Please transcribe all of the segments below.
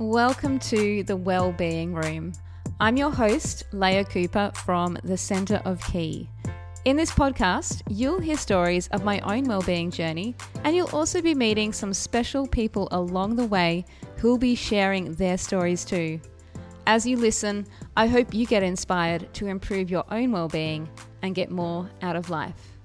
Welcome to the Wellbeing Room. I'm your host, Leah Cooper from the Centre of Ki. In this podcast, you'll hear stories of my own wellbeing journey, and you'll also be meeting some special people along the way who'll be sharing their stories too. As you listen, I hope you get inspired to improve your own well-being and get more out of life.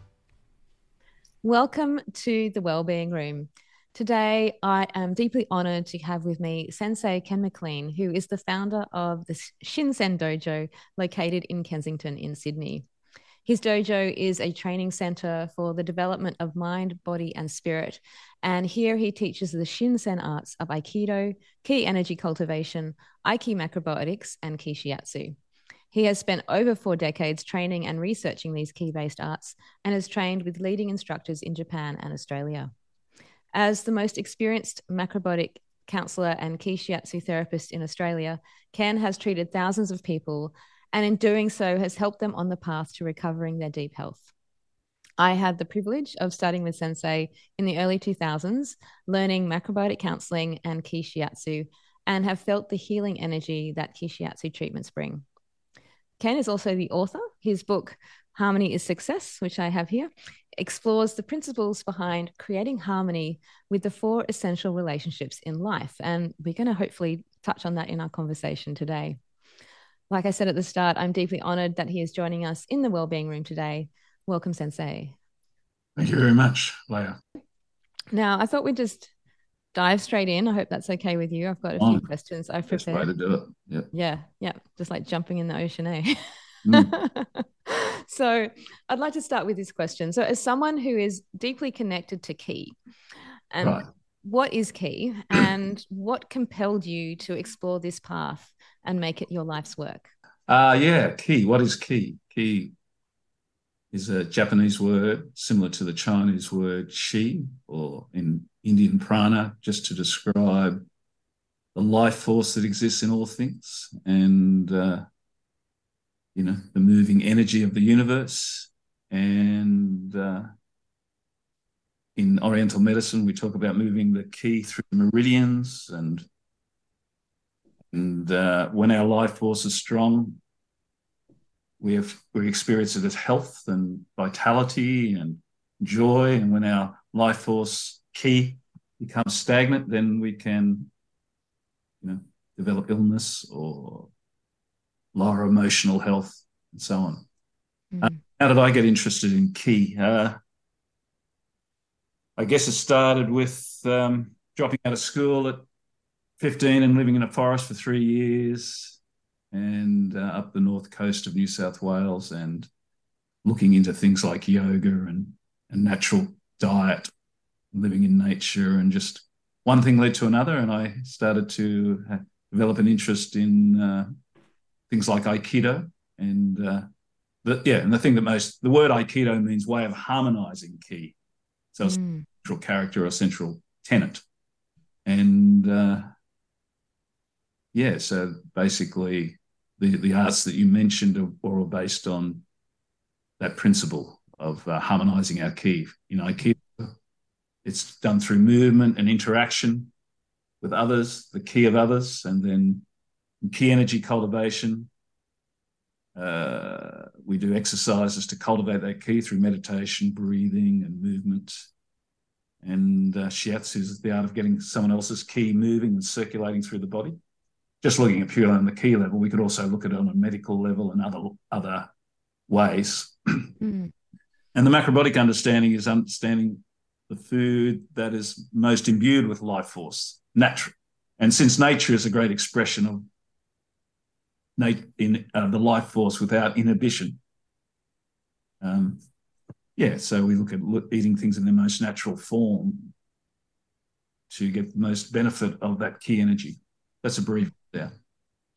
Welcome to the Wellbeing Room. Today, I am deeply honored to have with me Sensei Ken McLean, who is the founder of the Shin Sen Dojo located in Kensington in Sydney. His dojo is a training center for the development of mind, body, and spirit. And here he teaches the Shin Sen arts of Aikido, Ki energy cultivation, Aiki macrobiotics, and Ki Shiatsu. He has spent over four decades training and researching these Ki based arts and has trained with leading instructors in Japan and Australia. As the most experienced macrobiotic counselor and Ki Shiatsu therapist in Australia, Ken has treated thousands of people and in doing so has helped them on the path to recovering their deep health. I had the privilege of studying with Sensei in the early 2000s, learning macrobiotic counseling and Ki Shiatsu, and have felt the healing energy that Ki Shiatsu treatments bring. Ken is also the author. His book, Harmony is Success, which I have here, explores the principles behind creating harmony with the four essential relationships in life. And we're going to hopefully touch on that in our conversation today. Like I said at the start, I'm deeply honored that he is joining us in the Wellbeing Room today. Welcome, Sensei. Thank you very much, Leah. Now, I thought we'd just dive straight in. I hope that's okay with you. I've got a few questions I've prepared. Best way to do it. Yep. Yeah, yeah, just like jumping in the ocean, eh? Mm. so, I'd like to start with this question. So, as someone who is deeply connected to Ki, and right. what is Ki, and what compelled you to explore this path and make it your life's work? Uh yeah, Ki. What is Ki? Ki is a Japanese word similar to the Chinese word Shi, or in Indian prana, just to describe the life force that exists in all things and uh, you know the moving energy of the universe. And uh, in oriental medicine we talk about moving the ki through the meridians and and uh, when our life force is strong we have we experience it as health and vitality and joy. And when our life force ki becomes stagnant, then we can, you know, develop illness or lower emotional health and so on. Mm. Uh, how did I get interested in Ki? Uh, I guess it started with um, dropping out of school at 15 and living in a forest for three years and uh, up the north coast of New South Wales and looking into things like yoga and, and natural diet living in nature and just one thing led to another and i started to develop an interest in uh, things like aikido and uh, the, yeah and the thing that most the word aikido means way of harmonizing ki. So it's mm. central character or central tenet. And uh, yeah so basically the, the arts that you mentioned are all based on that principle of uh, harmonizing our ki. In aikido it's done through movement and interaction with others, the Ki of others, and then ki energy cultivation. Uh, we do exercises to cultivate that Ki through meditation, breathing, and movement. And uh, shiatsu is the art of getting someone else's Ki moving and circulating through the body. Just looking at purely on the Ki level, we could also look at it on a medical level and other other ways. Mm. And the macrobiotic understanding is understanding the food that is most imbued with life force, natural. And since nature is a great expression of in uh, the life force without inhibition, um, yeah, so we look at eating things in their most natural form to get the most benefit of that Ki energy. That's a brief there.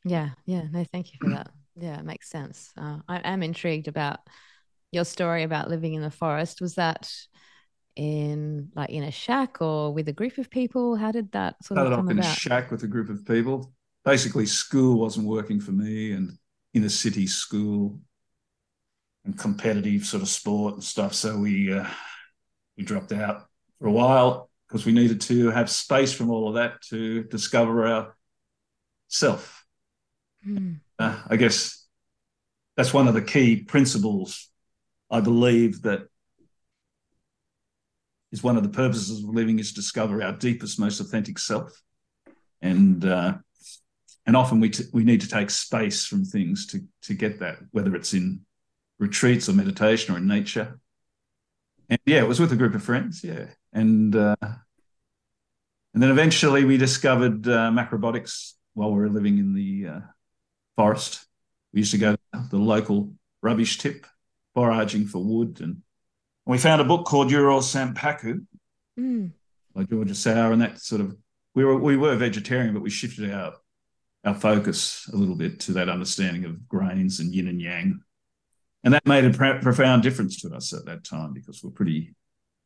Yeah, yeah. No, thank you for that. Yeah, it makes sense. Uh, I am intrigued about your story about living in the forest. Was that in like in a shack or with a group of people? How did that sort Started of come off in about? a shack with a group of people. Basically, school wasn't working for me, and inner city school and competitive sort of sport and stuff. So we uh, we dropped out for a while because we needed to have space from all of that to discover our self. Mm. Uh, I guess that's one of the key principles I believe that is one of the purposes of living is to discover our deepest, most authentic self, and uh, and often we t- we need to take space from things to to get that, whether it's in retreats or meditation or in nature. And yeah, it was with a group of friends, yeah, and uh, and then eventually we discovered uh, macrobiotics while we were living in the uh, forest. We used to go to the local rubbish tip, foraging for wood, and we found a book called You Are All Sanpaku Mm. by George Ohsawa, and that sort of we were we were vegetarian, but we shifted our our focus a little bit to that understanding of grains and yin and yang, and that made a pr- profound difference to us at that time because we're pretty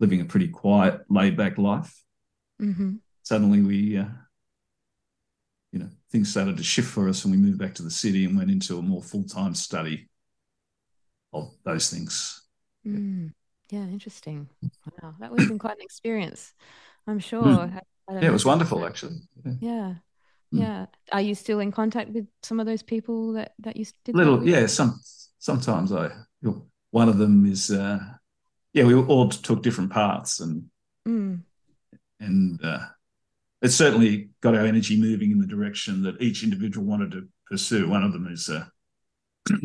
living a pretty quiet, laid back life. hmm Suddenly, we uh, you know things started to shift for us, and we moved back to the city and went into a more full time study of those things. Mm. Yeah, interesting. Wow, that would have been quite an experience. I'm sure. Mm. Had- had a Yeah, it was wonderful actually. Yeah. Yeah. Mm. Yeah. Are you still in contact with some of those people that that you did? little yeah some sometimes i one of them is uh yeah we all took different paths and Mm. and uh it certainly got our energy moving in the direction that each individual wanted to pursue one of them is uh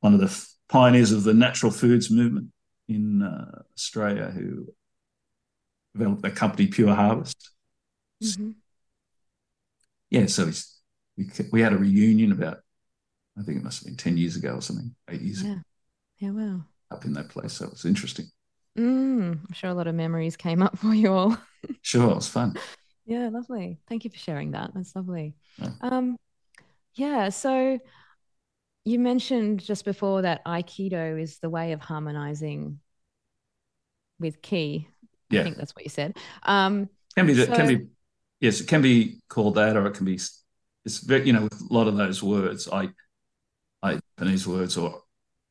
one of the pioneers of the natural foods movement in uh, australia who developed the company pure harvest Mhm. Yeah so we, we had a reunion about i think it must have been 10 years ago or something eight years ago Yeah. Yeah. Wow. up in that place so it was interesting Mm. I'm sure a lot of memories came up for you all. Sure, it was fun. Yeah, lovely. Thank you for sharing that. That's lovely. Yeah. Um, yeah, so you mentioned just before that Aikido is the way of harmonizing with Ki. I think that's what you said. Um, Can be, So- can be, yes, it can be called that, or it can be. It's very, you know, with a lot of those words, I, I Japanese words or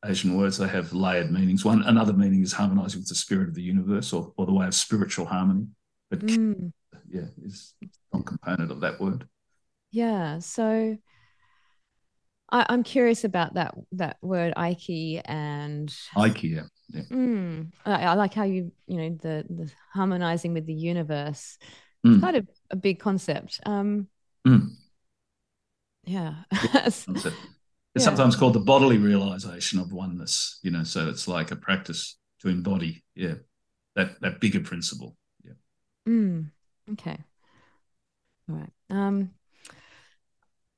Asian words, they have layered meanings. One, another meaning is harmonizing with the spirit of the universe, or or the way of spiritual harmony. But mm, yeah, is one component of that word. yeah, so I, I'm curious about that that word Aiki and Aiki, yeah, Mm, I, I like how you, you know, the the harmonizing with the universe. Mm. Quite a, a big concept. Um, Mm. yeah. concept. It's Yeah. sometimes called the bodily realization of oneness. You know, so it's like a practice to embody, yeah, that that bigger principle. Yeah. Mm, okay. All right. Um,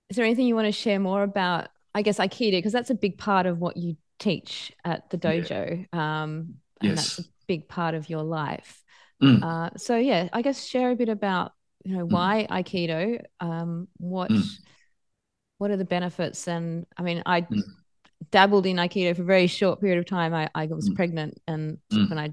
is there anything you want to share more about, I guess, Aikido? Because that's a big part of what you teach at the Yeah. dojo. Um, and Yes. that's a big part of your life. Mm. Uh, so yeah, I guess share a bit about, you know, why Aikido, um, what Mm. what are the benefits? And I mean, I Mm. dabbled in Aikido for a very short period of time. I, I was Mm. pregnant and Mm. when I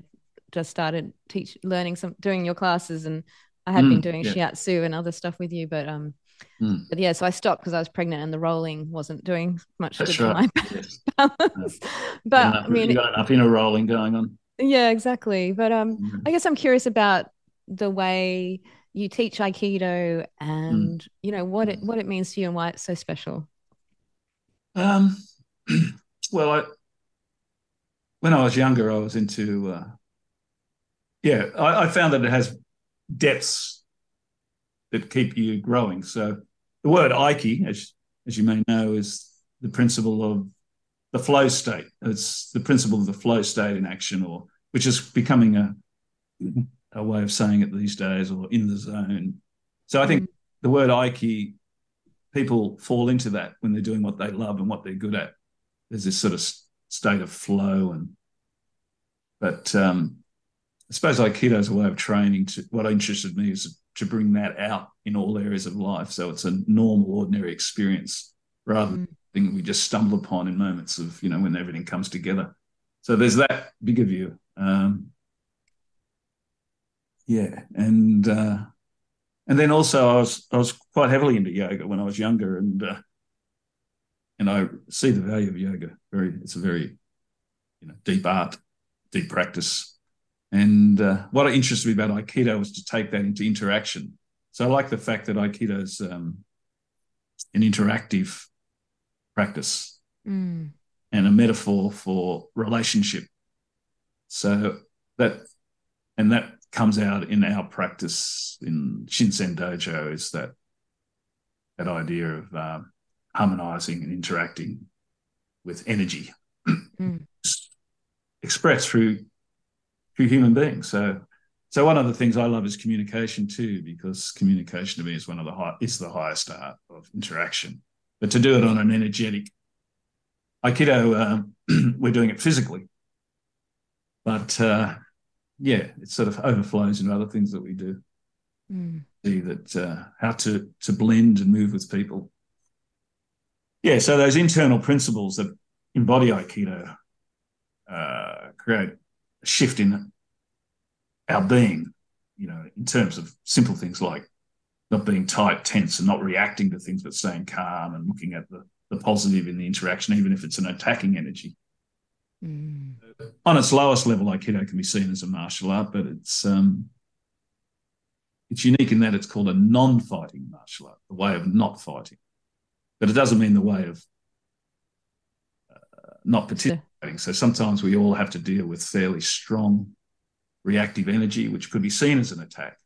just started teach learning some doing your classes and I had been Mm, doing yeah. shiatsu and other stuff with you, but um Mm. but yeah, so I stopped because I was pregnant and the rolling wasn't doing much That's good for right. my Yes. balance. But enough, I mean, you got enough inner rolling going on. yeah, exactly. But um Mm. I guess I'm curious about the way you teach Aikido and you know what it Mm. what it means to you and why it's so special. Um, well, I, when I was younger, I was into, uh, yeah, I, I found that it has depths that keep you growing. So the word Aiki, as, as you may know, is the principle of the flow state. It's the principle of the flow state in action, or which is becoming a, a way of saying it these days, or in the zone. So I think the word Aiki people fall into that when they're doing what they love and what they're good at. There's this sort of state of flow, and but um, I suppose Aikido is a way of training. To what interested me is to bring that out in all areas of life, so it's a normal, ordinary experience rather than Mm. thing we just stumble upon in moments of you know when everything comes together. So there's that bigger view. Um, yeah, and uh, and then also I was I was quite heavily into yoga when I was younger, and uh, and I see the value of yoga. Very, it's a very you know deep art, deep practice. And uh, what interested me about Aikido was to take that into interaction. So I like the fact that Aikido's um, an interactive practice Mm. and a metaphor for relationship. So that and that comes out in our practice in Shin Sen Dojo is that that idea of um, harmonizing and interacting with energy Mm. expressed through through human beings. So so one of the things I love is communication too, because communication to me is one of the high, is the highest art of interaction. But to do it on an energetic Aikido, um, we're doing it physically, but uh, yeah, it sort of overflows into other things that we do. Mm. See that uh, how to to blend and move with people. Yeah, so those internal principles that embody Aikido uh, create a shift in our being, you know, in terms of simple things like not being tight, tense, and not reacting to things, but staying calm and looking at the, the positive in the interaction, even if it's an attacking energy. Mm. On its lowest level, Aikido can be seen as a martial art, but it's um, it's unique in that it's called a non-fighting martial art, the way of not fighting. But it doesn't mean the way of uh, not participating. So sometimes we all have to deal with fairly strong reactive energy, which could be seen as an attack,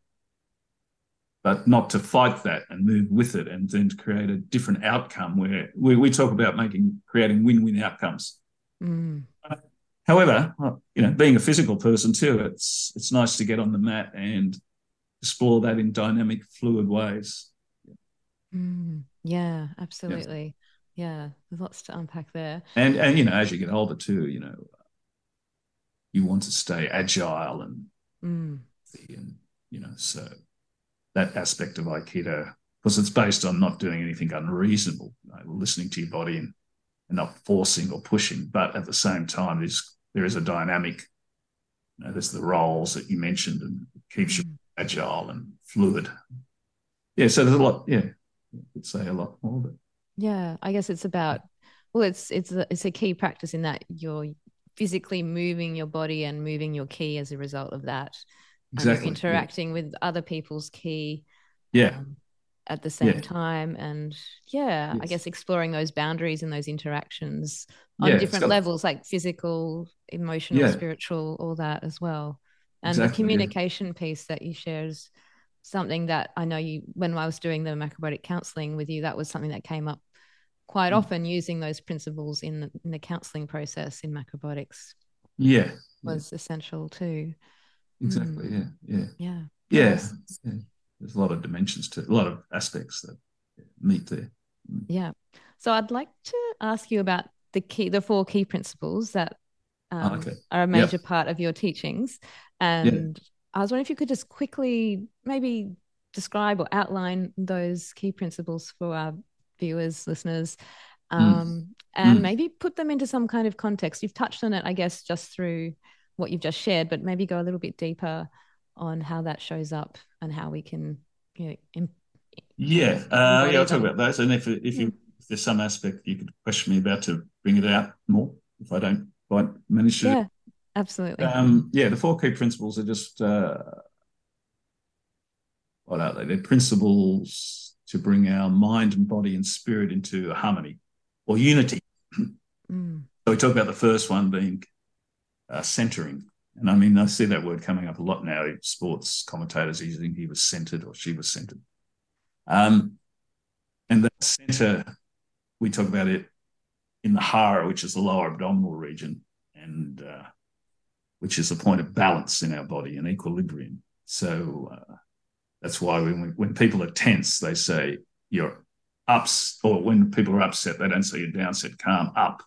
but not to fight that and move with it and then to create a different outcome where we, we talk about making creating win-win outcomes. Mm. However, you know, being a physical person too, it's it's nice to get on the mat and explore that in dynamic, fluid ways. Mm. Yeah, absolutely. Yeah, there's lots to unpack there. And and you know, as you get older too, you know, you want to stay agile and Mm. and you know, so that aspect of Aikido, because it's based on not doing anything unreasonable, you know, listening to your body and, and not forcing or pushing, but at the same time, there's there is a dynamic. You know, there's the roles that you mentioned, and keeps you Mm. agile and fluid. Yeah, so there's a lot. Yeah, I could say a lot more, but Yeah, I guess it's about well, it's it's a, it's a Ki practice in that you're physically moving your body and moving your Ki as a result of that. And you're exactly. interacting with other people's Ki Yeah, um, at the same Yeah. time, and yeah, I guess exploring those boundaries and those interactions on Yeah, different got- levels, like physical, emotional, Yeah. spiritual, all that as well. And Exactly, the communication piece that you share is something that I know you when I was doing the macrobiotic counseling with you, that was something that came up quite Mm. often using those principles in the, in the counseling process in macrobiotics yeah, was essential too. exactly. Yeah, yeah. Yeah. Yeah, yeah. There's a lot of dimensions to a lot of aspects that meet there. Yeah. So I'd like to ask you about the Ki, the four Ki principles that um, Oh, okay. are a major part of your teachings. And I was wondering if you could just quickly maybe describe or outline those Ki principles for our viewers, listeners, um, and Mm. maybe put them into some kind of context. You've touched on it, I guess, just through what you've just shared, but maybe go a little bit deeper on how that shows up and how we can, you know, im- Yeah, uh, yeah. I'll talk about those. And if if you if there's some aspect you could question me about to bring it out more, if I don't quite manage to. yeah, absolutely. Um, yeah, the four Ki principles are just uh, what are they? They're principles to bring our mind and body and spirit into harmony or unity. Mm, So we talk about the first one being uh, centering. And I mean, I see that word coming up a lot now. Sports commentators using he was centered or she was centered. Um, and that center, we talk about it in the hara, which is the lower abdominal region, and uh, which is a point of balance in our body and equilibrium. So uh, that's why when, when people are tense, they say you're ups, or when people are upset, they don't say you're down, said calm, up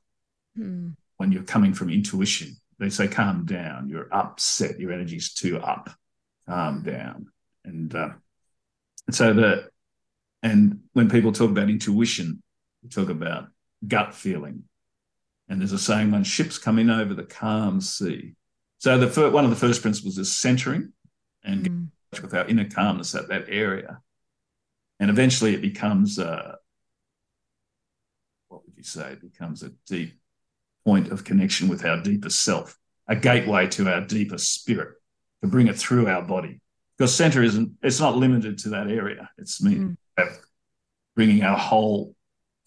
mm, when you're coming from intuition. They say, calm down, you're upset, your energy's too up, calm down. And, uh, and so the, and when people talk about intuition, we talk about gut feeling. And there's a saying, when ships come in over the calm sea. So the fir- one of the first principles is centering and mm, with our inner calmness at that area. And eventually it becomes, uh, what would you say? It becomes a deep point of connection with our deepest self, a gateway to our deepest spirit to bring it through our body. Because center isn't, it's not limited to that area. It's me Mm. bringing our whole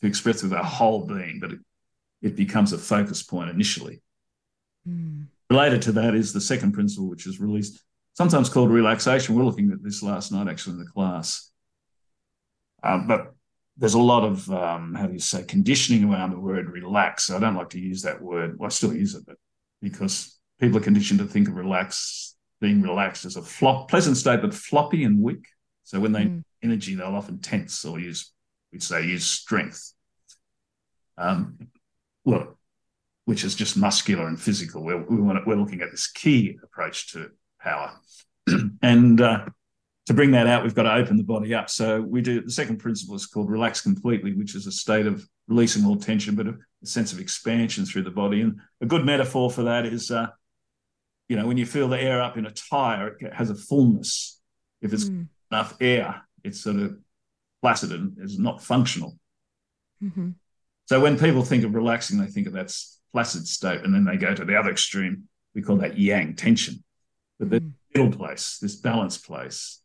to express with our whole being, but it, it becomes a focus point initially. Mm. Related to that is the second principle, which is released, sometimes called relaxation. We're looking at this last night actually in the class. Um, but there's a lot of um, how do you say conditioning around the word relax. I don't like to use that word. Well, I still use it, but because people are conditioned to think of relax being relaxed as a flop, pleasant state, but floppy and weak. So when they mm. energy, they'll often tense or use, we'd say, use strength. Um, well, which is just muscular and physical. We're, we want to, we're looking at this Ki approach to power. and uh, to bring that out, we've got to open the body up. So we do the second principle is called relax completely, which is a state of releasing all tension, but a, a sense of expansion through the body. And a good metaphor for that is, uh, you know, when you feel the air up in a tire, it has a fullness. If it's mm. enough air, it's sort of placid and is not functional. Mm-hmm. So when people think of relaxing, they think of that placid state, and then they go to the other extreme. We call that yang tension. But the mm. middle place, this balanced place,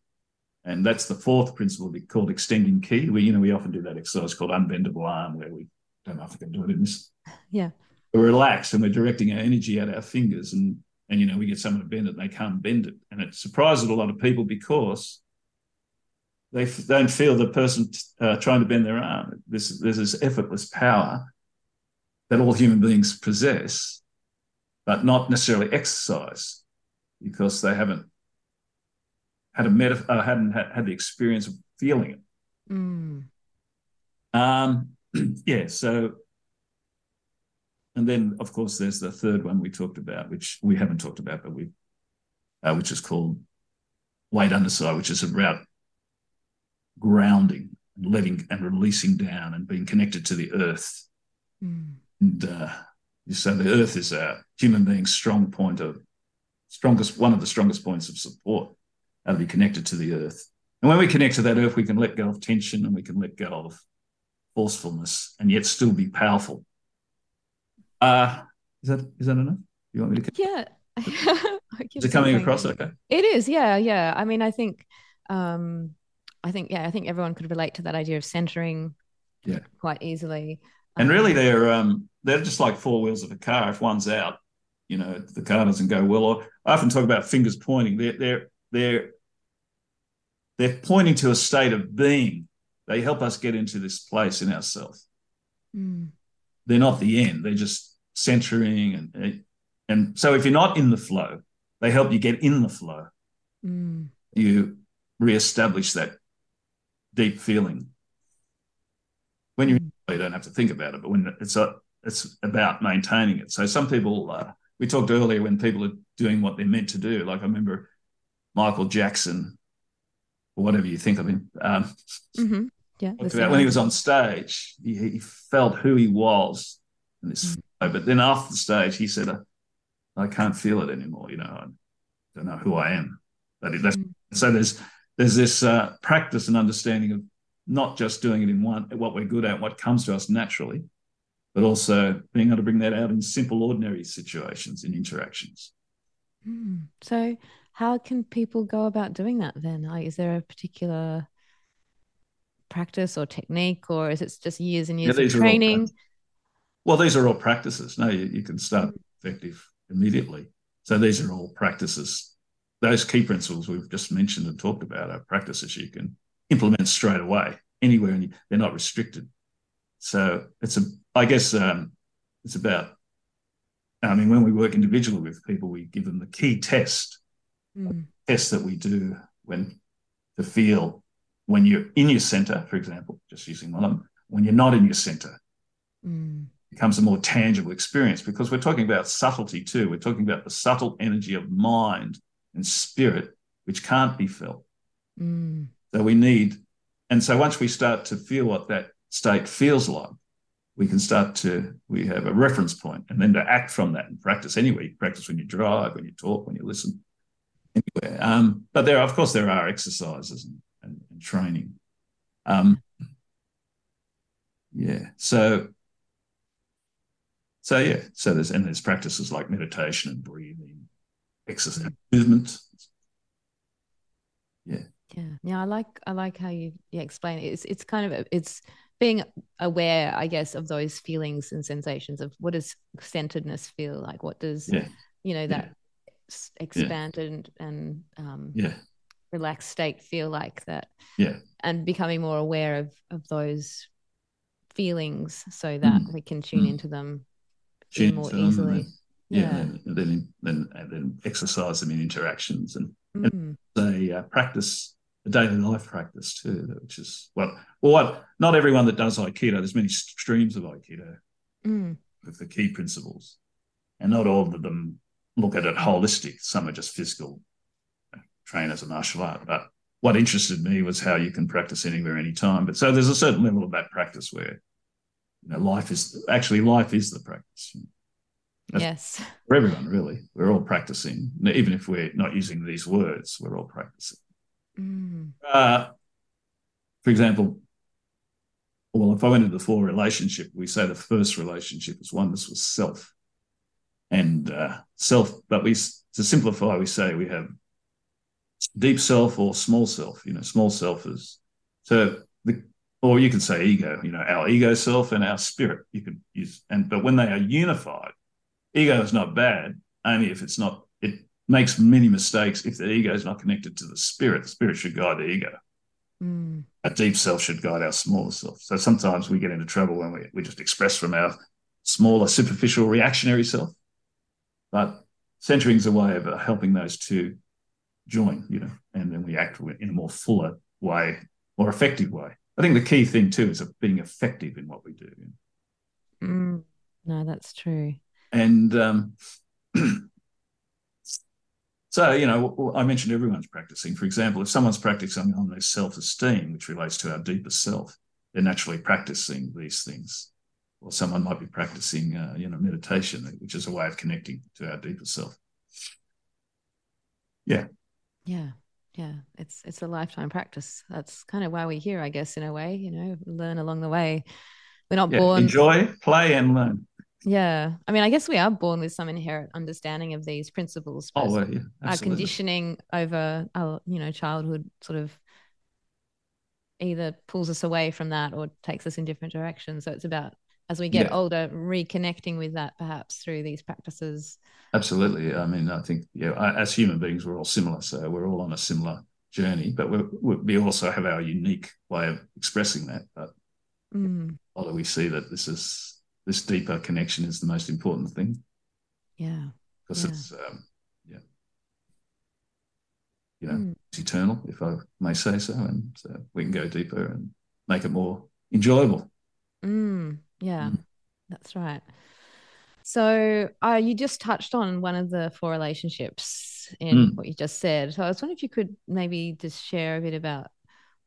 and that's the fourth principle called extending Ki. We, you know, we often do that exercise called unbendable arm, where we don't know if we can do it in this. Yeah. We're relaxed and we're directing our energy at our fingers, and and you know we get someone to bend it, and they can't bend it, and it surprises a lot of people because they f- don't feel the person uh, trying to bend their arm. This there's this effortless power that all human beings possess, but not necessarily exercise because they haven't had a meta, uh, hadn't had, had, the experience of feeling it. Mm. Um, yeah, so and then of course there's the third one we talked about, which we haven't talked about, but we, uh, which is called weight underside, which is about grounding, letting and releasing down, and being connected to the earth. Mm. And uh, so the earth is a human being's strong point of strongest, one of the strongest points of support to be connected to the earth. And when we connect to that earth, we can let go of tension and we can let go of forcefulness and yet still be powerful. Uh, is that is that enough? You want me to? Yeah. is it coming across okay? It is. Yeah. Yeah. I mean, I think, um, I think, yeah, I think everyone could relate to that idea of centering. Yeah. Quite easily. And um, really, they're um, they're just like four wheels of a car. If one's out, you know, the car doesn't go well. Or I often talk about fingers pointing. They're they're they're they're pointing to a state of being. They help us get into this place in ourselves. Mm. They're not the end. They're just centering and and so if you're not in the flow, they help you get in the flow. Mm. You reestablish that deep feeling. When you, mm. you don't have to think about it, but when it's a, it's about maintaining it. So some people, uh, we talked earlier when people are doing what they're meant to do. Like I remember Michael Jackson, or whatever you think of him. Um, mm-hmm. Yeah, when he was on stage, he, he, felt who he was in this mm-hmm. But then after the stage, he said, "I can't feel it anymore. You know, I don't know who I am." But mm-hmm. so there's there's this uh, practice and understanding of not just doing it in one what we're good at, what comes to us naturally, but also being able to bring that out in simple, ordinary situations in interactions. Mm. So, how can people go about doing that then? Like, is there a particular practice or technique, or is it just years and years yeah, of training? Well, these are all practices. No, you, you can start effective immediately. So these are all practices. Those Ki principles we've just mentioned and talked about are practices you can implement straight away anywhere, and they're not restricted. So it's a, I guess, um, it's about. I mean, when we work individually with people, we give them the Ki test mm. test that we do when to feel when you're in your center, for example, just using one of them, when you're not in your center, mm. becomes a more tangible experience because we're talking about subtlety too. We're talking about the subtle energy of mind and spirit, which can't be felt. Mm. So we need, and so once we start to feel what that state feels like, we can start to we have a reference point and then to act from that and practice anyway. You practice when you drive, when you talk, when you listen anywhere. Um, but there, of course, there are exercises and, and, and training. Um, yeah. So, so yeah. So there's and there's practices like meditation and breathing, exercise, movement. Yeah. Yeah, yeah, I like I like how you, you explain it. It's it's kind of it's being aware, I guess, of those feelings and sensations of what does centeredness feel like? What does yeah. you know that yeah. Expanded yeah. and um, yeah relaxed state feel like that? Yeah, and becoming more aware of of those feelings so that mm. we can tune mm. into them tune more easily. Them, yeah, and then then and then exercise them in interactions and, mm. and they uh, practice a daily life practice too, which is well, well, what not everyone that does Aikido. There's many streams of Aikido mm. with the Ki principles, and not all of them look at it holistic. Some are just physical train as a martial art, but what interested me was how you can practice anywhere, anytime. But so there's a certain level of that practice where you know life is actually life is the practice. That's yes. For everyone, really. We're all practicing. Even if we're not using these words, we're all practicing. Mm. Uh, for example, well, if I went into the four relationship, we say the first relationship is one oneness with self. And uh, self, but we, to simplify, we say we have deep self or small self. You know, small self is, so the, or you could say ego, you know, our ego self and our spirit. You could use, and, but when they are unified, ego is not bad, only if it's not, it makes many mistakes if the ego is not connected to the spirit. The spirit should guide the ego. Mm. A deep self should guide our smaller self. So sometimes we get into trouble when we, we just express from our smaller, superficial, reactionary self. But centering is a way of uh, helping those two join, you know, and then we act in a more fuller way, more effective way. I think the key thing too is being effective in what we do. Mm. No, that's true. And um, so, you know, I mentioned everyone's practicing. For example, if someone's practicing on their self esteem, which relates to our deepest self, they're naturally practicing these things. Or someone might be practicing, uh, you know, meditation, which is a way of connecting to our deeper self. Yeah. Yeah. Yeah. It's it's a lifetime practice. That's kind of why we're here, I guess, in a way, you know, learn along the way. We're not yeah, born enjoy, play and learn. Yeah. I mean, I guess we are born with some inherent understanding of these principles. Oh, well, yeah, our conditioning over our, you know, childhood sort of either pulls us away from that or takes us in different directions. So it's about as we get yeah. older, reconnecting with that perhaps through these practices. Absolutely. I mean, I think yeah, as human beings, we're all similar, so we're all on a similar journey, but we we also have our unique way of expressing that. But mm. although we see that this is this deeper connection is the most important thing. Yeah. Because yeah. it's, um, yeah, you know, mm. it's eternal, if I may say so. And so we can go deeper and make it more enjoyable. Mm. Yeah, mm. that's right. So uh, you just touched on one of the four relationships in mm. what you just said. So I was wondering if you could maybe just share a bit about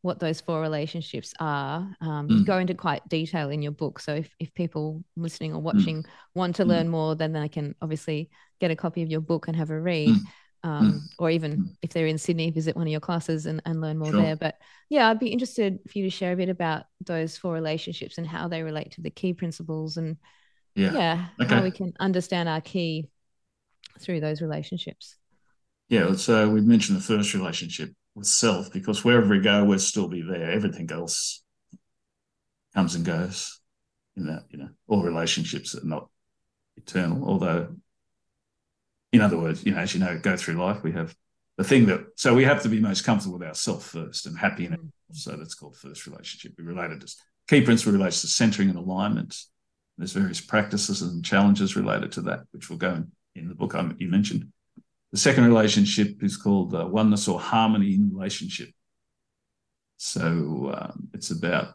what those four relationships are. Um, mm. You go into quite detail in your book. So if, if people listening or mm. watching mm. want to mm. learn more, then they can obviously get a copy of your book and have a read. Mm. Um, mm. or even if they're in Sydney, visit one of your classes and, and learn more sure. there. But yeah, I'd be interested for you to share a bit about those four relationships and how they relate to the Ki principles and yeah, yeah okay. how we can understand our Ki through those relationships. Yeah, so we mentioned the first relationship, with self because wherever we go, we'll still be there. Everything else comes and goes in that, you know, all relationships are not eternal, although in other words, you know, as you know, go through life, we have the thing that so we have to be most comfortable with ourselves first and happy in it. So that's called first relationship. We related to Ki principle relates to centering and alignment. There's various practices and challenges related to that, which will go in, in the book I'm you mentioned. The second relationship is called uh, oneness or harmony in relationship. So um, it's about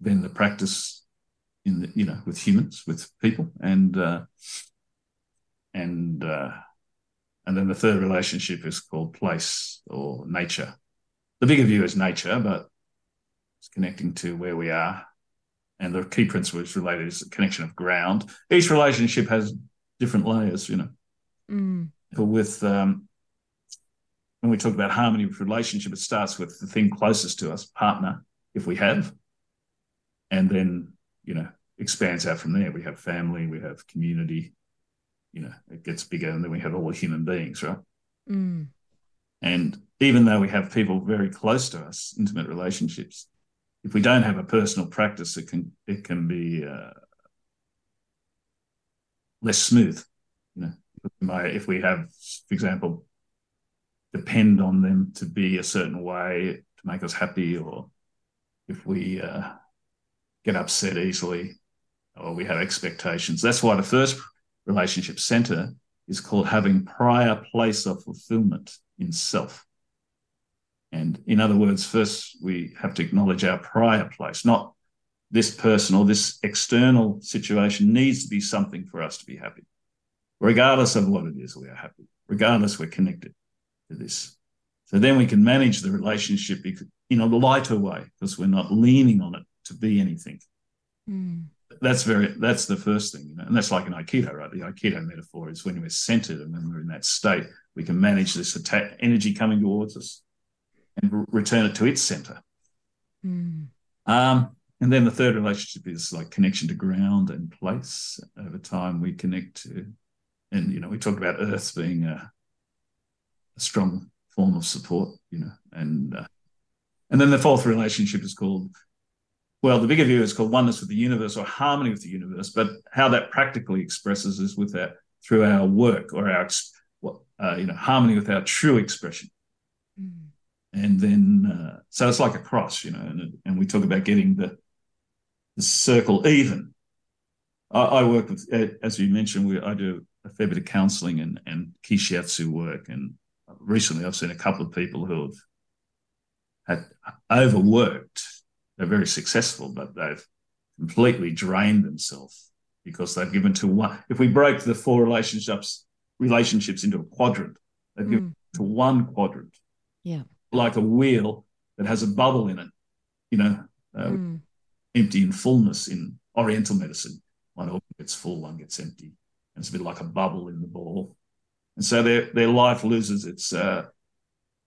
then the practice in the, you know with humans with people and uh, and uh, and then the third relationship is called place or nature. The bigger view is nature, but it's connecting to where we are. And the Ki principle is related is the connection of ground. Each relationship has different layers, you know. Mm with um, when we talk about harmony with relationship, it starts with the thing closest to us, partner, if we have, and then you know expands out from there. We have family, we have community. You know, it gets bigger, and then we have all the human beings, right? Mm. And even though we have people very close to us, intimate relationships, if we don't have a personal practice, it can it can be uh, less smooth. You know, if we have, for example, depend on them to be a certain way to make us happy, or if we uh, get upset easily, or we have expectations. That's why the first relationship center is called having prior place of fulfillment in self. And in other words, first we have to acknowledge our prior place, not this person or this external situation needs to be something for us to be happy. Regardless of what it is, we are happy. Regardless, we're connected to this. So then we can manage the relationship in a lighter way because we're not leaning on it to be anything. Mm. That's very that's the first thing, you know, and that's like an Aikido, right? The Aikido metaphor is when we're centered and when we're in that state, we can manage this attack energy coming towards us and re- return it to its center. Mm. Um, and then the third relationship is like connection to ground and place. Over time, we connect to, and you know, we talked about Earth being a, a strong form of support, you know, and uh, and then the fourth relationship is called well, the bigger view is called oneness with the universe or harmony with the universe. But how that practically expresses is with that through our work or our uh, you know harmony with our true expression. Mm. And then uh, so it's like a cross, you know, and, and we talk about getting the the circle even. I, I work with, as you mentioned, we, I do a fair bit of counselling and and Ki Shiatsu work, and recently I've seen a couple of people who have had overworked they're very successful, but they've completely drained themselves because they've given to one. If we break the four relationships relationships into a quadrant, they've mm. given to one quadrant. Yeah, like a wheel that has a bubble in it. You know, uh, mm. empty and fullness in Oriental medicine. One organ gets full, one gets empty. And it's a bit like a bubble in the ball. And so their their life loses its uh,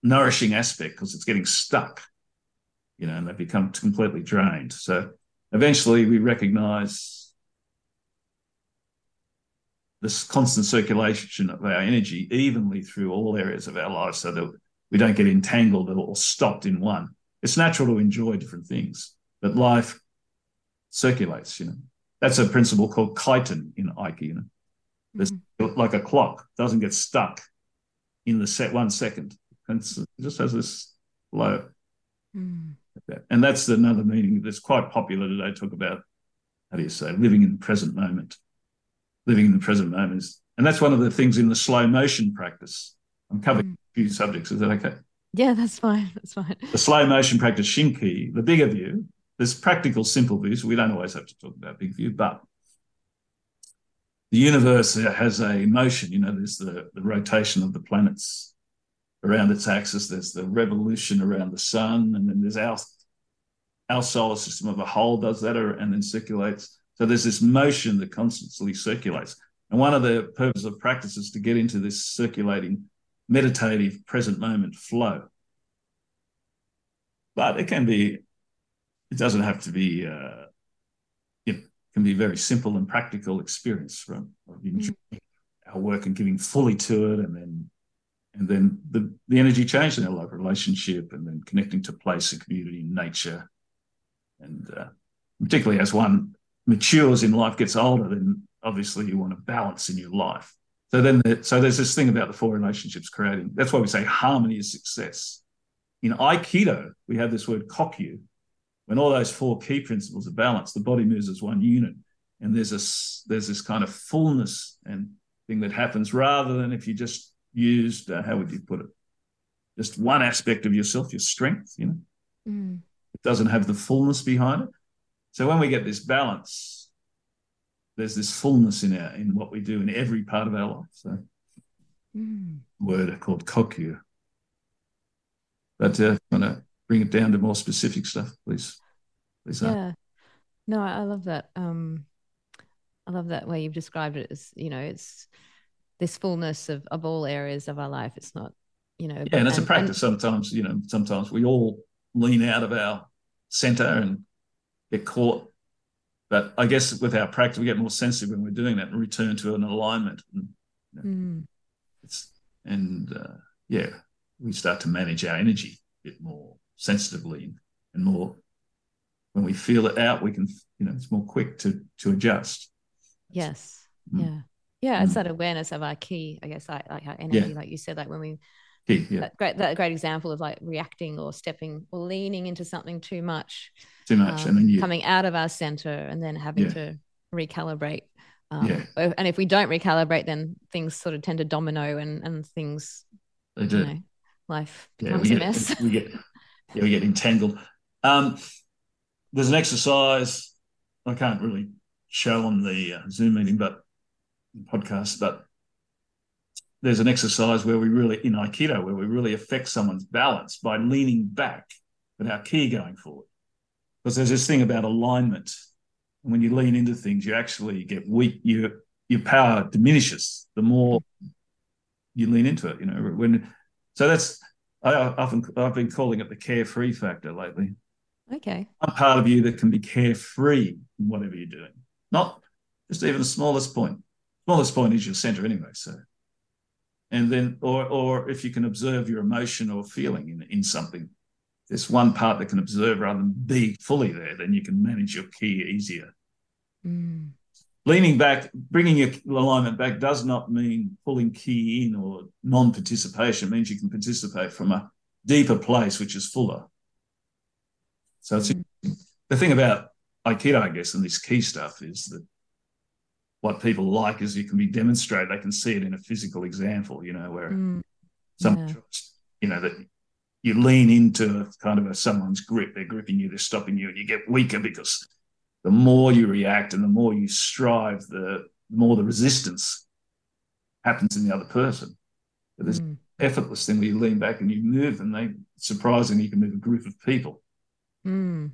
nourishing aspect because it's getting stuck you know, and they become completely drained. So eventually we recognize this constant circulation of our energy evenly through all areas of our lives so that we don't get entangled or stopped in one. It's natural to enjoy different things, but life circulates, you know. That's a principle called kaiten in Aiki, you know. Mm-hmm. like a clock, doesn't get stuck in the set one second. And it just has this flow. Mm that. And that's another meaning that's quite popular today. Talk about how do you say living in the present moment, living in the present moment is, and that's one of the things in the slow motion practice. I'm covering mm. a few subjects. Is that okay? Yeah, that's fine. That's fine. The slow motion practice, Shinki, the bigger view. There's practical, simple views. We don't always have to talk about big view, but the universe has a motion. You know, there's the, the rotation of the planets around its axis. There's the revolution around the sun, and then there's our our solar system of a whole does that, and then circulates. So there's this motion that constantly circulates. And one of the purposes of practice is to get into this circulating, meditative, present moment flow. But it can be, it doesn't have to be. Uh, it can be very simple and practical experience from mm. our work and giving fully to it, and then and then the, the energy change in our love relationship and then connecting to place and community and nature and uh, particularly as one matures in life gets older then obviously you want a balance in your life so then the, so there's this thing about the four relationships creating that's why we say harmony is success in aikido we have this word kokyu when all those four Ki principles are balanced the body moves as one unit and there's this there's this kind of fullness and thing that happens rather than if you just used, uh, how would you put it? Just one aspect of yourself, your strength, you know. Mm. It doesn't have the fullness behind it. So when we get this balance, there's this fullness in our in what we do in every part of our life. So mm. word called kokyu. But uh, gonna bring it down to more specific stuff, please. please yeah. No, I love that. Um, I love that way you've described it as, you know, it's this fullness of, of all areas of our life. It's not, you know. Yeah, but, and it's and, a practice. And, sometimes, you know, sometimes we all lean out of our center and get caught. But I guess with our practice, we get more sensitive when we're doing that and return to an alignment. And, you know, mm. it's and uh, yeah, we start to manage our energy a bit more sensitively and more when we feel it out, we can, you know, it's more quick to to adjust. Yes. Mm. Yeah. Yeah. It's mm. that awareness of our Ki, I guess, like, like our energy, yeah. like you said, like when we Ki, yeah. that great that great example of like reacting or stepping or leaning into something too much. Too much. Um, and then you coming out of our center and then having yeah. to recalibrate. Um, yeah. and if we don't recalibrate, then things sort of tend to domino and and things they do. You know, life becomes yeah, a mess. We get yeah, we get entangled. Um, there's an exercise I can't really show on the uh, Zoom meeting, but podcast, but there's an exercise where we really in Aikido where we really affect someone's balance by leaning back with our ki going forward. Because there's this thing about alignment. And when you lean into things, you actually get weak. Your your power diminishes the more you lean into it. You know, when so that's I often I've been calling it the carefree factor lately. Okay. One part of you that can be carefree in whatever you're doing. Not just even the smallest point. Smallest point is your center anyway. So and then or or if you can observe your emotion or feeling in, in something. There's one part that can observe rather than be fully there, then you can manage your ki easier. Mm. Leaning back, bringing your alignment back does not mean pulling ki in or non participation. It means you can participate from a deeper place, which is fuller. So it's mm. the thing about Aikido, I guess, and this ki stuff is that what people like is you can be demonstrated. They can see it in a physical example, you know, where mm. some, yeah. you know, that you lean into kind of a, someone's grip. They're gripping you, they're stopping you, and you get weaker because the more you react and the more you strive, the more the resistance happens in the other person. But there's mm. effortless thing where you lean back and you move, and they surprisingly you can move a group of people mm.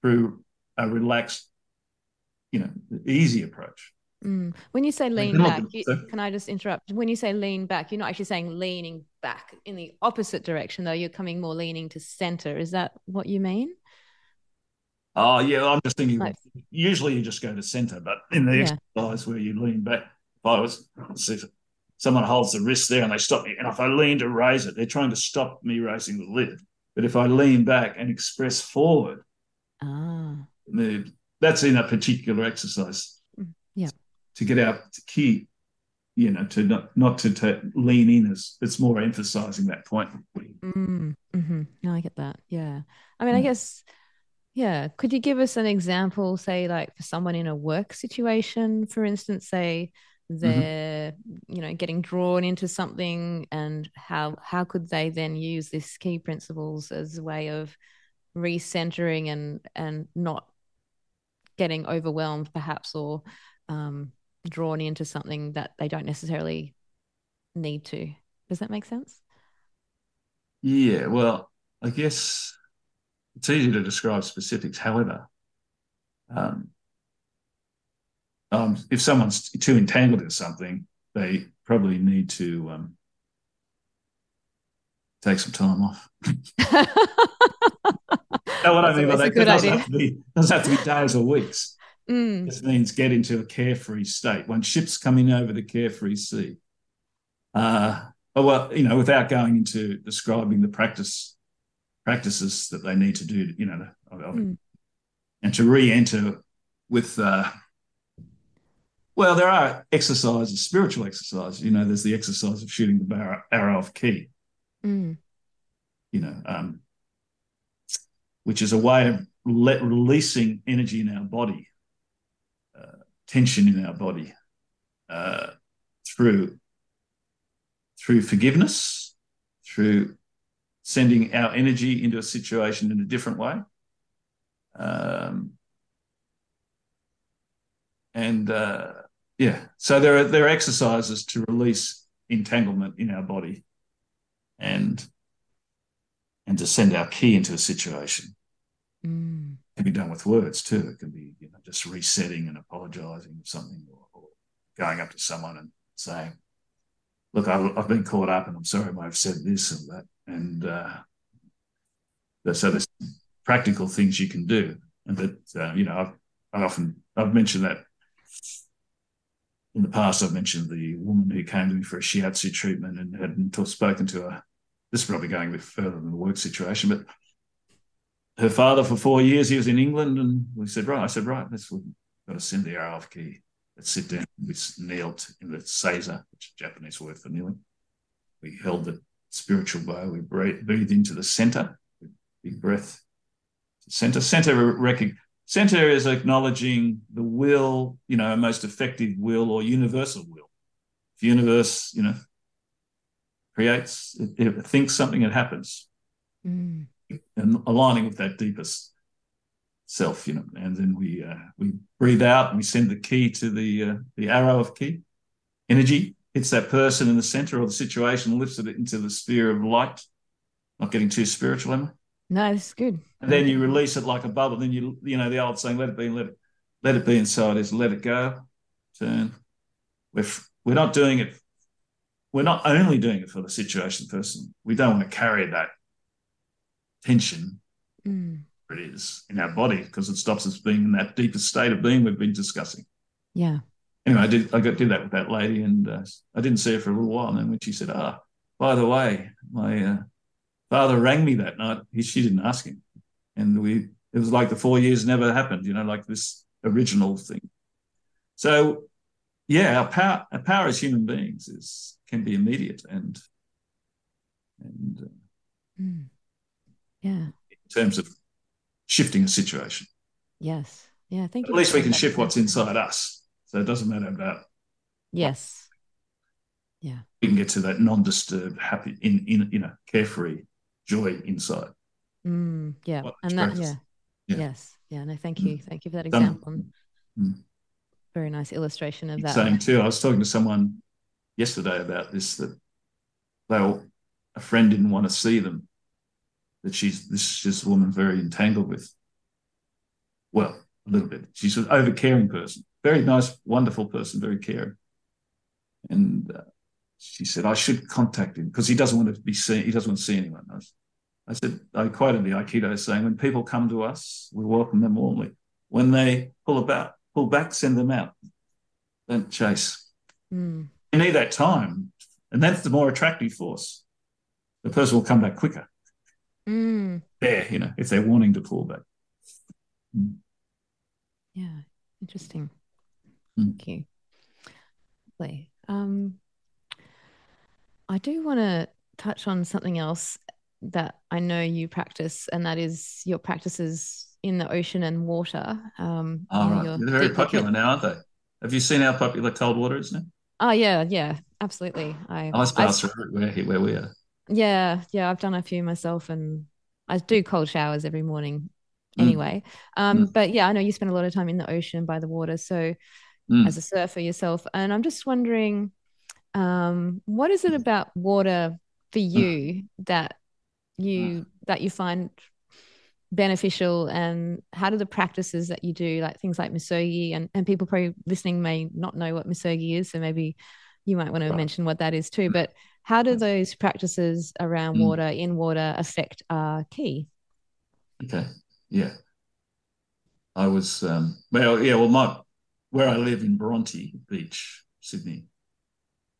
through a relaxed, you know, easy approach. Mm. When you say lean back, you, can I just interrupt? When you say lean back, you're not actually saying leaning back in the opposite direction, though. You're coming more leaning to center. Is that what you mean? Oh yeah, I'm just thinking. Like, usually you just go to center, but in the yeah. exercise where you lean back, if I was if someone holds the wrist there and they stop me, and if I lean to raise it, they're trying to stop me raising the lid. But if I lean back and express forward, ah. move, that's in a particular exercise. To get out to ki, you know, to not not to, to lean in as it's more emphasizing that point. Mm, mm-hmm. No, I get that. Yeah. I mean, mm. I guess, yeah. Could you give us an example, say, like for someone in a work situation, for instance, say, Mm-hmm. they're mm-hmm. you know getting drawn into something and how how could they then use these ki principles as a way of recentering and and not getting overwhelmed perhaps or um, drawn into something that they don't necessarily need to does that make sense yeah well i guess it's easy to describe specifics however um, um, if someone's too entangled in something, they probably need to um, take some time off. know what I mean by that? It doesn't have, be, doesn't have to be days or weeks. Mm. This means get into a carefree state. When ships come in over the carefree sea, uh, well, you know, without going into describing the practice practices that they need to do, you know, mm. and to re-enter with uh, well, there are exercises, spiritual exercises. You know, there's the exercise of shooting the arrow of ki. Mm. You know, um, which is a way of let, releasing energy in our body, tension in our body, uh, through through forgiveness, through sending our energy into a situation in a different way. Um, and uh, yeah, so there are there are exercises to release entanglement in our body, and and to send our ki into a situation. Mm. Can be done with words too. It can be you know just resetting and apologising for something, or, or, going up to someone and saying, "Look, I've, I've, been caught up, and I'm sorry I've said this and that." And uh, so there's practical things you can do, and that uh, you know I've I often I've mentioned that in the past, I've mentioned the woman who came to me for a shiatsu treatment and hadn't spoken to her this is probably going a bit further than the work situation, but her father for four years, he was in England, and we said, right, I said, right, let's we've got to send the ki. Let's sit down. We knelt in the seiza, which is Japanese word for kneeling. We held the spiritual bow. We breathed into the center, big breath. Center, center, rec- center is acknowledging the will, you know, most effective will or universal will. If the universe, you know, creates, it, it thinks something, it happens. Mm. And aligning with that deepest self, you know, and then we uh, we breathe out and we send the ki to the uh, the arrow of ki energy hits that person in the center of the situation, lifts it into the sphere of light. Not getting too spiritual, am I? No, it's good. And then you release it like a bubble. Then you, you know, the old saying, "Let it be, let it, let it be." Inside is let it go. Turn. We're we're not doing it. We're not only doing it for the situation person. We don't want to carry that tension. Mm. It is in our body because it stops us being in that deepest state of being we've been discussing. Yeah anyway, I did I got did that with that lady, and uh, I didn't see her for a little while. And then when she said, "Ah, by the way, my uh, father rang me that night," he, she didn't ask him, and we it was like the four years never happened. You know, like this original thing. So, yeah, our power our power as human beings is can be immediate and and uh, mm. Yeah, in terms of shifting a situation. Yes. Yeah, I think at least we can shift what's inside us so it doesn't matter about. Yes. Yeah. We can get to that non-disturbed, happy, in in you know, carefree joy inside. Mm, yeah, and that yeah. yeah. yes, yeah. No, thank you, mm. thank you for that example. Mm. Very nice illustration of that. Saying too, I was talking to someone yesterday about this that they all, a friend didn't want to see them. That she's this this woman very entangled with. Well, a little bit. She's an over caring person very nice, wonderful person, very caring. And uh, she said, I should contact him because he doesn't want to be seen. He doesn't want to see anyone. I, I said, I quoted the Aikido saying, when people come to us, we welcome them warmly. When they pull about, pull back, send them out. Don't chase. Mm. You need that time. And that's the more attractive force. The person will come back quicker. Mm. There, you know, if they're wanting to pull back. Mm. Yeah, interesting. Thank you. Lovely. Um, I do want to touch on something else that I know you practice, and that is your practices in the ocean and water. Um, oh, right. They're very popular now, aren't they? Have you seen how popular cold water is now? Oh yeah, yeah, absolutely. I ice baths are where, where we are. Yeah, yeah, I've done a few myself, and I do cold showers every morning. Mm. Anyway, mm. Um, mm. but yeah, I know you spend a lot of time in the ocean by the water, so mm. as a surfer yourself. And I'm just wondering, um, what is it about water for mm. you that you mm. that you find beneficial and how do the practices that you do like things like misogi and, and people probably listening may not know what misogi is so maybe you might want to mention what that is too but how do those practices around mm. water in water affect our ki? okay yeah i was um well yeah well my where I live in Bronte Beach, Sydney,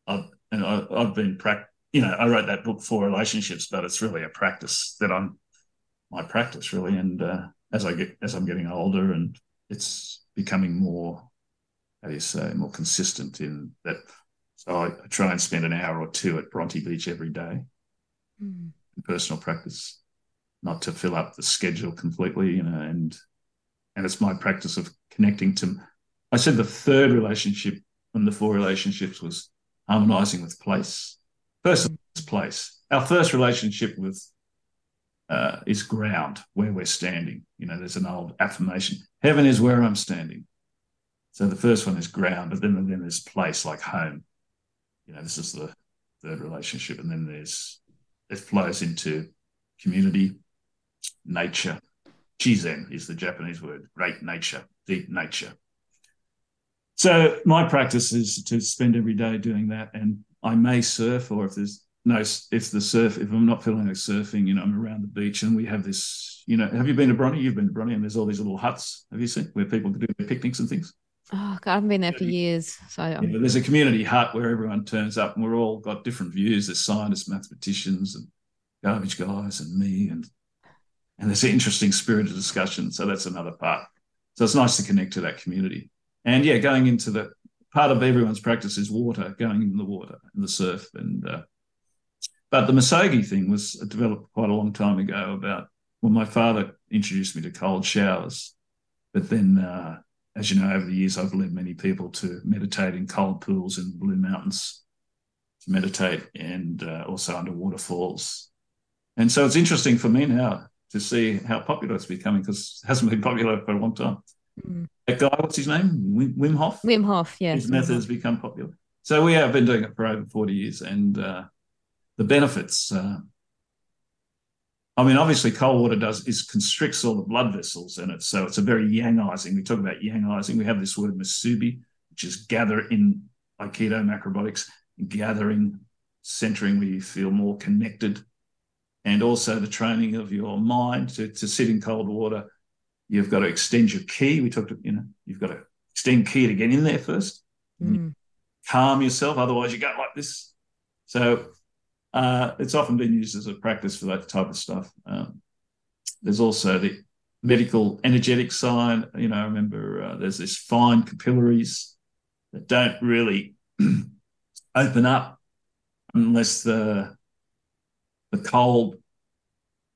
I've and I, have been prac. You know, I wrote that book for relationships, but it's really a practice that I'm my practice really. And uh, as I get as I'm getting older, and it's becoming more, how do you say, more consistent in that. So I, I try and spend an hour or two at Bronte Beach every day mm. in personal practice, not to fill up the schedule completely, you know, and and it's my practice of connecting to I said the third relationship from the four relationships was harmonizing with place. First is place. Our first relationship with uh, is ground, where we're standing. You know, there's an old affirmation: "Heaven is where I'm standing." So the first one is ground, but then then there's place, like home. You know, this is the third relationship, and then there's it flows into community, nature. Shizen is the Japanese word, great nature, deep nature. So my practice is to spend every day doing that, and I may surf, or if there's no, if the surf, if I'm not feeling like surfing, you know, I'm around the beach, and we have this, you know, have you been to Bronte? You've been to Bronte, and there's all these little huts. Have you seen where people can do their picnics and things? Oh God, I haven't been there for years. So yeah, there's a community hut where everyone turns up, and we're all got different views. There's scientists, mathematicians, and garbage guys and me and and there's an interesting spirit of discussion. So that's another part. So it's nice to connect to that community. And yeah, going into the part of everyone's practice is water, going in the water and the surf. And uh, but the misogi thing was developed quite a long time ago. About when my father introduced me to cold showers, but then uh, as you know, over the years, I've led many people to meditate in cold pools in Blue Mountains to meditate and uh, also under waterfalls. And so it's interesting for me now to see how popular it's becoming because it hasn't been popular for a long time. Mm. That guy, what's his name? Wim, Hof? Wim Hof, yeah. His method has become popular. So we have been doing it for over 40 years and uh, the benefits. Uh, I mean, obviously, cold water does is constricts all the blood vessels in it, so it's a very yangizing. We talk about yangizing. We have this word musubi, which is gather in Aikido macrobiotics, gathering, centering, where you feel more connected, and also the training of your mind to, to sit in cold water. You've got to extend your ki. We talked, you know, you've got to extend ki to get in there first. Mm. Calm yourself, otherwise you go like this. So uh, it's often been used as a practice for that type of stuff. Um, there's also the medical energetic side. You know, I remember uh, there's this fine capillaries that don't really open up unless the the cold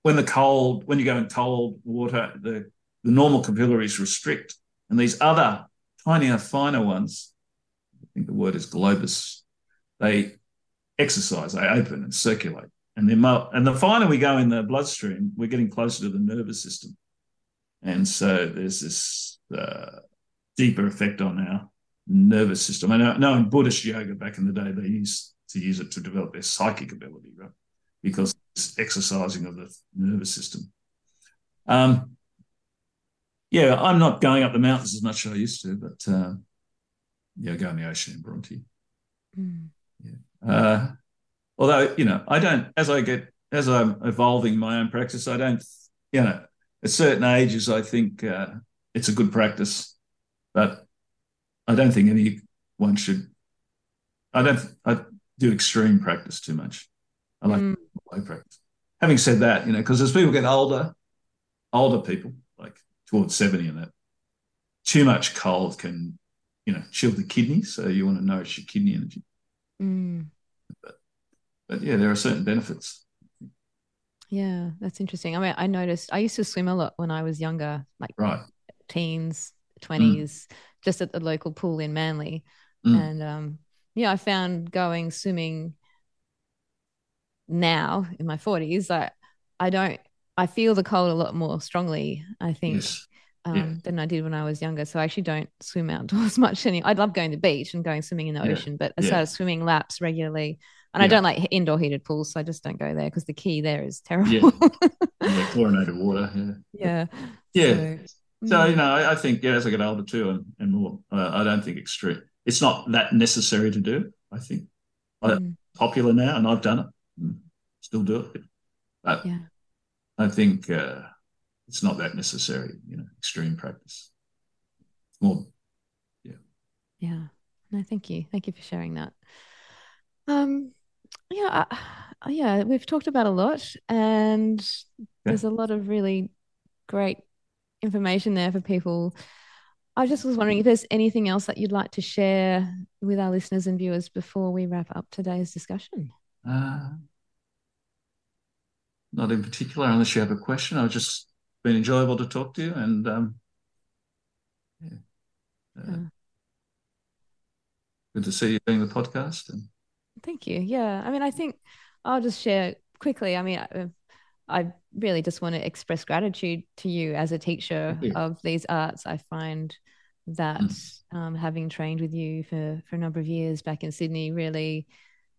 when the cold when you go in cold water the the normal capillaries restrict and these other tinier finer ones i think the word is glomus they exercise, they open and circulate. And then, and the finer we go in the bloodstream, we're getting closer to the nervous system. And so there's this uh, deeper effect on our nervous system. I know, know in Buddhist yoga back in the day, they used to use it to develop their psychic ability, right? Because it's exercising of the nervous system. Um, yeah, I'm not going up the mountains as much as I used to, but uh, yeah, I go in the ocean in Bronte. Mm. Uh, although you know, I don't as I get as I'm evolving my own practice, I don't you know at certain ages I think uh, it's a good practice, but I don't think anyone should. I don't. I do extreme practice too much. I like mm. low practice. Having said that, you know, because as people get older, older people like towards seventy and that, too much cold can, you know, chill the kidneys. So you want to nourish your kidney energy. Mm. But, but yeah, there are certain benefits. Yeah, that's interesting. I mean, I noticed I used to swim a lot when I was younger, like right. teens, 20s, mm. just at the local pool in Manly. Mm. And um, yeah, I found going swimming now in my 40s, I, I don't, I feel the cold a lot more strongly, I think. Yes um, yeah. than I did when I was younger. So I actually don't swim outdoors much anymore. I love going to the beach and going swimming in the yeah. ocean, but I started swimming laps regularly. And I don't like indoor heated pools, so I just don't go there because the ki there is terrible. Yeah, chlorinated water. Yeah. Yeah. Yeah. So, so you mm. know, I, I, think yeah, as I get older too, and, and more, uh, I don't think extreme. It's not that necessary to do. I think mm. popular now, and I've done it. Mm, still do it, but yeah. I think uh, it's not that necessary, you know, extreme practice. It's more, yeah. Yeah. No, thank you. Thank you for sharing that. Um, yeah, uh, yeah, we've talked about a lot, and yeah. there's a lot of really great information there for people. I just was wondering if there's anything else that you'd like to share with our listeners and viewers before we wrap up today's discussion. Uh, not in particular, unless you have a question. I'll just been enjoyable to talk to you and um, yeah. Uh, good to see you doing the podcast. And... Thank you. Yeah, I mean, I think I'll just share quickly. I mean, I, I really just want to express gratitude to you as a teacher of these arts. I find that mm. um, having trained with you for for a number of years back in Sydney really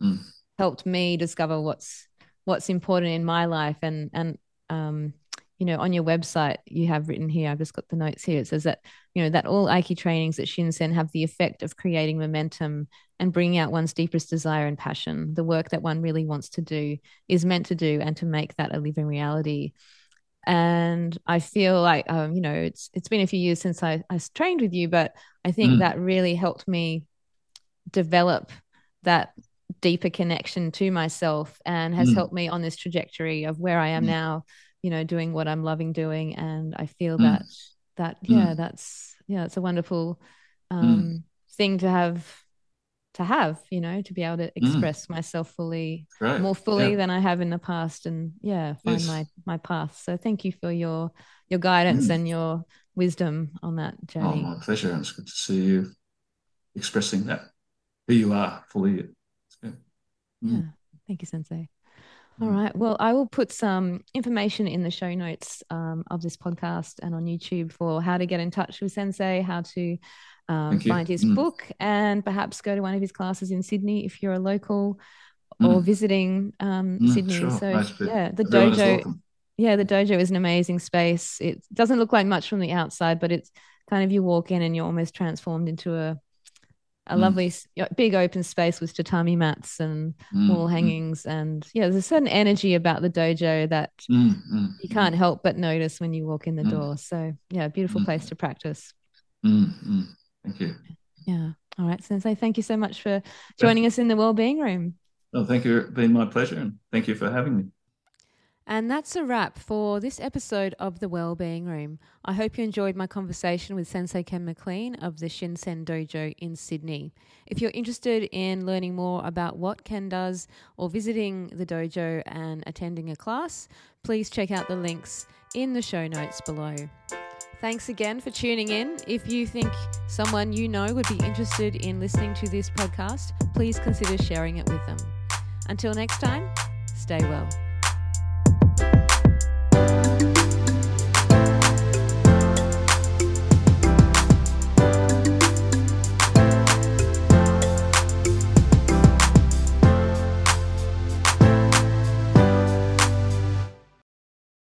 mm. helped me discover what's what's important in my life and and um, you know, on your website, you have written here, I've just got the notes here. It says that, you know, that all Aiki trainings at Shin Sen have the effect of creating momentum and bringing out one's deepest desire and passion. The work that one really wants to do is meant to do and to make that a living reality. And I feel like, um, you know, it's it's been a few years since I, I trained with you, but I think mm. that really helped me develop that deeper connection to myself and has mm. helped me on this trajectory of where I am mm. now, you know, doing what I'm loving doing. And I feel mm. that, that, yeah, that's, yeah, it's a wonderful um, thing to have to have you know to be able to mm. express mm. myself fully right. more fully yeah. than i have in the past and yeah find yes. my my path so thank you for your your guidance mm. and your wisdom on that journey oh my pleasure it's good to see you expressing that who you are fully mm. yeah thank you sensei all mm. Well, I will put some information in the show notes um, of this podcast and on YouTube for how to get in touch with Sensei, how to um, find his mm. book, and perhaps go to one of his classes in Sydney if you're a local mm. or visiting um, mm, Sydney. Sure. So nice yeah, the Everyone dojo. Yeah, the dojo is an amazing space. It doesn't look like much from the outside, but it's kind of you walk in and you're almost transformed into a a mm. lovely big open space with tatami mats and mm, wall mm. hangings and yeah there's a certain energy about the dojo that mm, mm you can't help but notice when you walk in the door so yeah beautiful place to practice Thank you. Yeah. All right, Sensei. Thank you so much for joining us in the well-being room. Well, thank you. It's been my pleasure, and thank you for having me. And that's a wrap for this episode of the Wellbeing Room. I hope you enjoyed my conversation with Sensei Ken McLean of the Shin Sen Dojo in Sydney. If you're interested in learning more about what Ken does or visiting the dojo and attending a class, please check out the links in the show notes below. Thanks again for tuning in. If you think someone you know would be interested in listening to this podcast, please consider sharing it with them. Until next time, stay well.